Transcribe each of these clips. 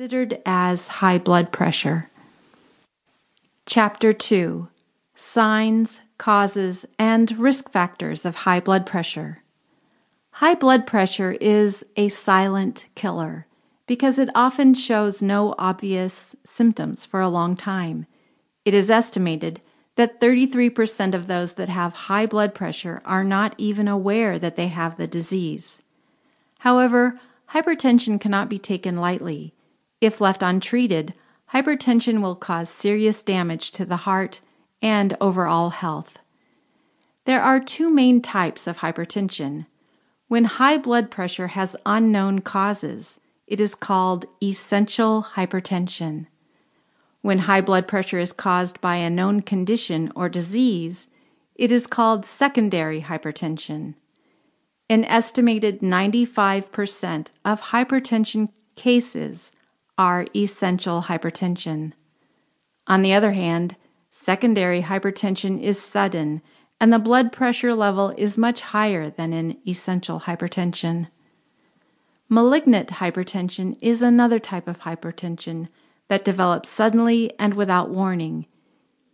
considered as high blood pressure. Chapter 2 Signs, Causes, and Risk Factors of High Blood Pressure. High blood pressure is a silent killer because it often shows no obvious symptoms for a long time. It is estimated that 33% of those that have high blood pressure are not even aware that they have the disease. However, hypertension cannot be taken lightly. If left untreated, hypertension will cause serious damage to the heart and overall health. There are two main types of hypertension. When high blood pressure has unknown causes, it is called essential hypertension. When high blood pressure is caused by a known condition or disease, it is called secondary hypertension. An estimated 95% of hypertension cases are essential hypertension. On the other hand, secondary hypertension is sudden and the blood pressure level is much higher than in essential hypertension. Malignant hypertension is another type of hypertension that develops suddenly and without warning.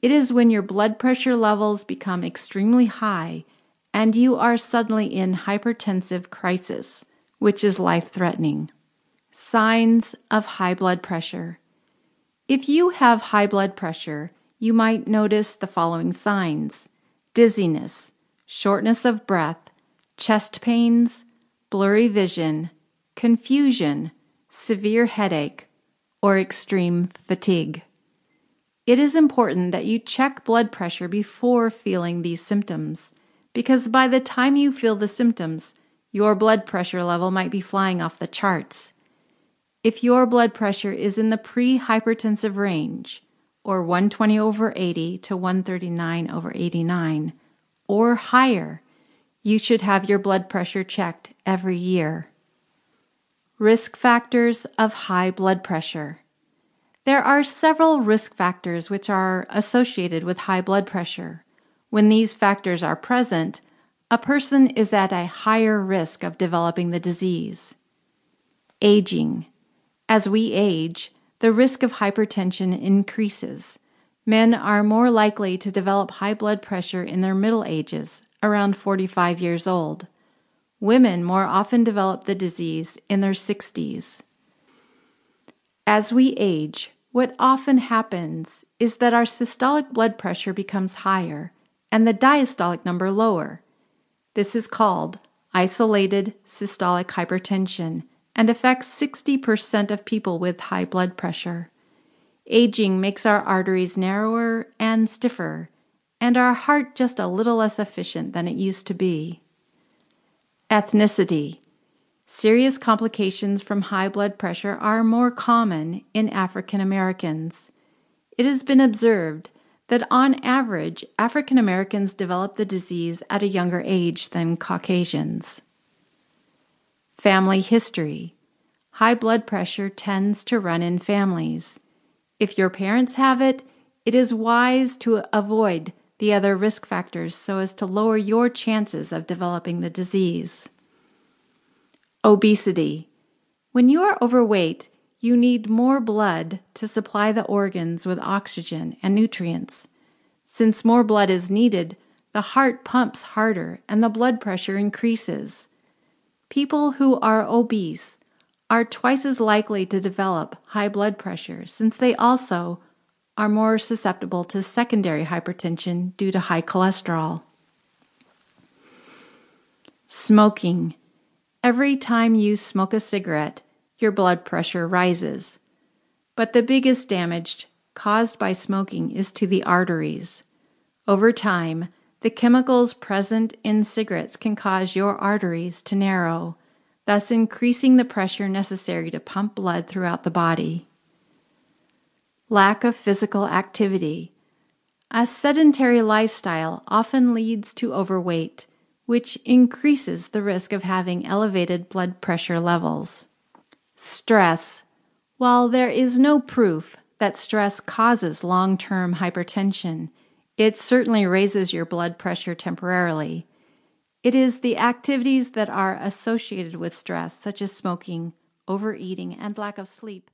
It is when your blood pressure levels become extremely high and you are suddenly in hypertensive crisis, which is life threatening. Signs of high blood pressure. If you have high blood pressure, you might notice the following signs dizziness, shortness of breath, chest pains, blurry vision, confusion, severe headache, or extreme fatigue. It is important that you check blood pressure before feeling these symptoms, because by the time you feel the symptoms, your blood pressure level might be flying off the charts. If your blood pressure is in the pre hypertensive range, or 120 over 80 to 139 over 89, or higher, you should have your blood pressure checked every year. Risk factors of high blood pressure. There are several risk factors which are associated with high blood pressure. When these factors are present, a person is at a higher risk of developing the disease. Aging. As we age, the risk of hypertension increases. Men are more likely to develop high blood pressure in their middle ages, around 45 years old. Women more often develop the disease in their 60s. As we age, what often happens is that our systolic blood pressure becomes higher and the diastolic number lower. This is called isolated systolic hypertension and affects 60% of people with high blood pressure. Aging makes our arteries narrower and stiffer, and our heart just a little less efficient than it used to be. Ethnicity. Serious complications from high blood pressure are more common in African Americans. It has been observed that on average, African Americans develop the disease at a younger age than Caucasians. Family history. High blood pressure tends to run in families. If your parents have it, it is wise to avoid the other risk factors so as to lower your chances of developing the disease. Obesity. When you are overweight, you need more blood to supply the organs with oxygen and nutrients. Since more blood is needed, the heart pumps harder and the blood pressure increases. People who are obese are twice as likely to develop high blood pressure since they also are more susceptible to secondary hypertension due to high cholesterol. Smoking. Every time you smoke a cigarette, your blood pressure rises. But the biggest damage caused by smoking is to the arteries. Over time, the chemicals present in cigarettes can cause your arteries to narrow, thus increasing the pressure necessary to pump blood throughout the body. Lack of physical activity. A sedentary lifestyle often leads to overweight which increases the risk of having elevated blood pressure levels. Stress. While there is no proof that stress causes long term hypertension, it certainly raises your blood pressure temporarily. It is the activities that are associated with stress, such as smoking, overeating, and lack of sleep,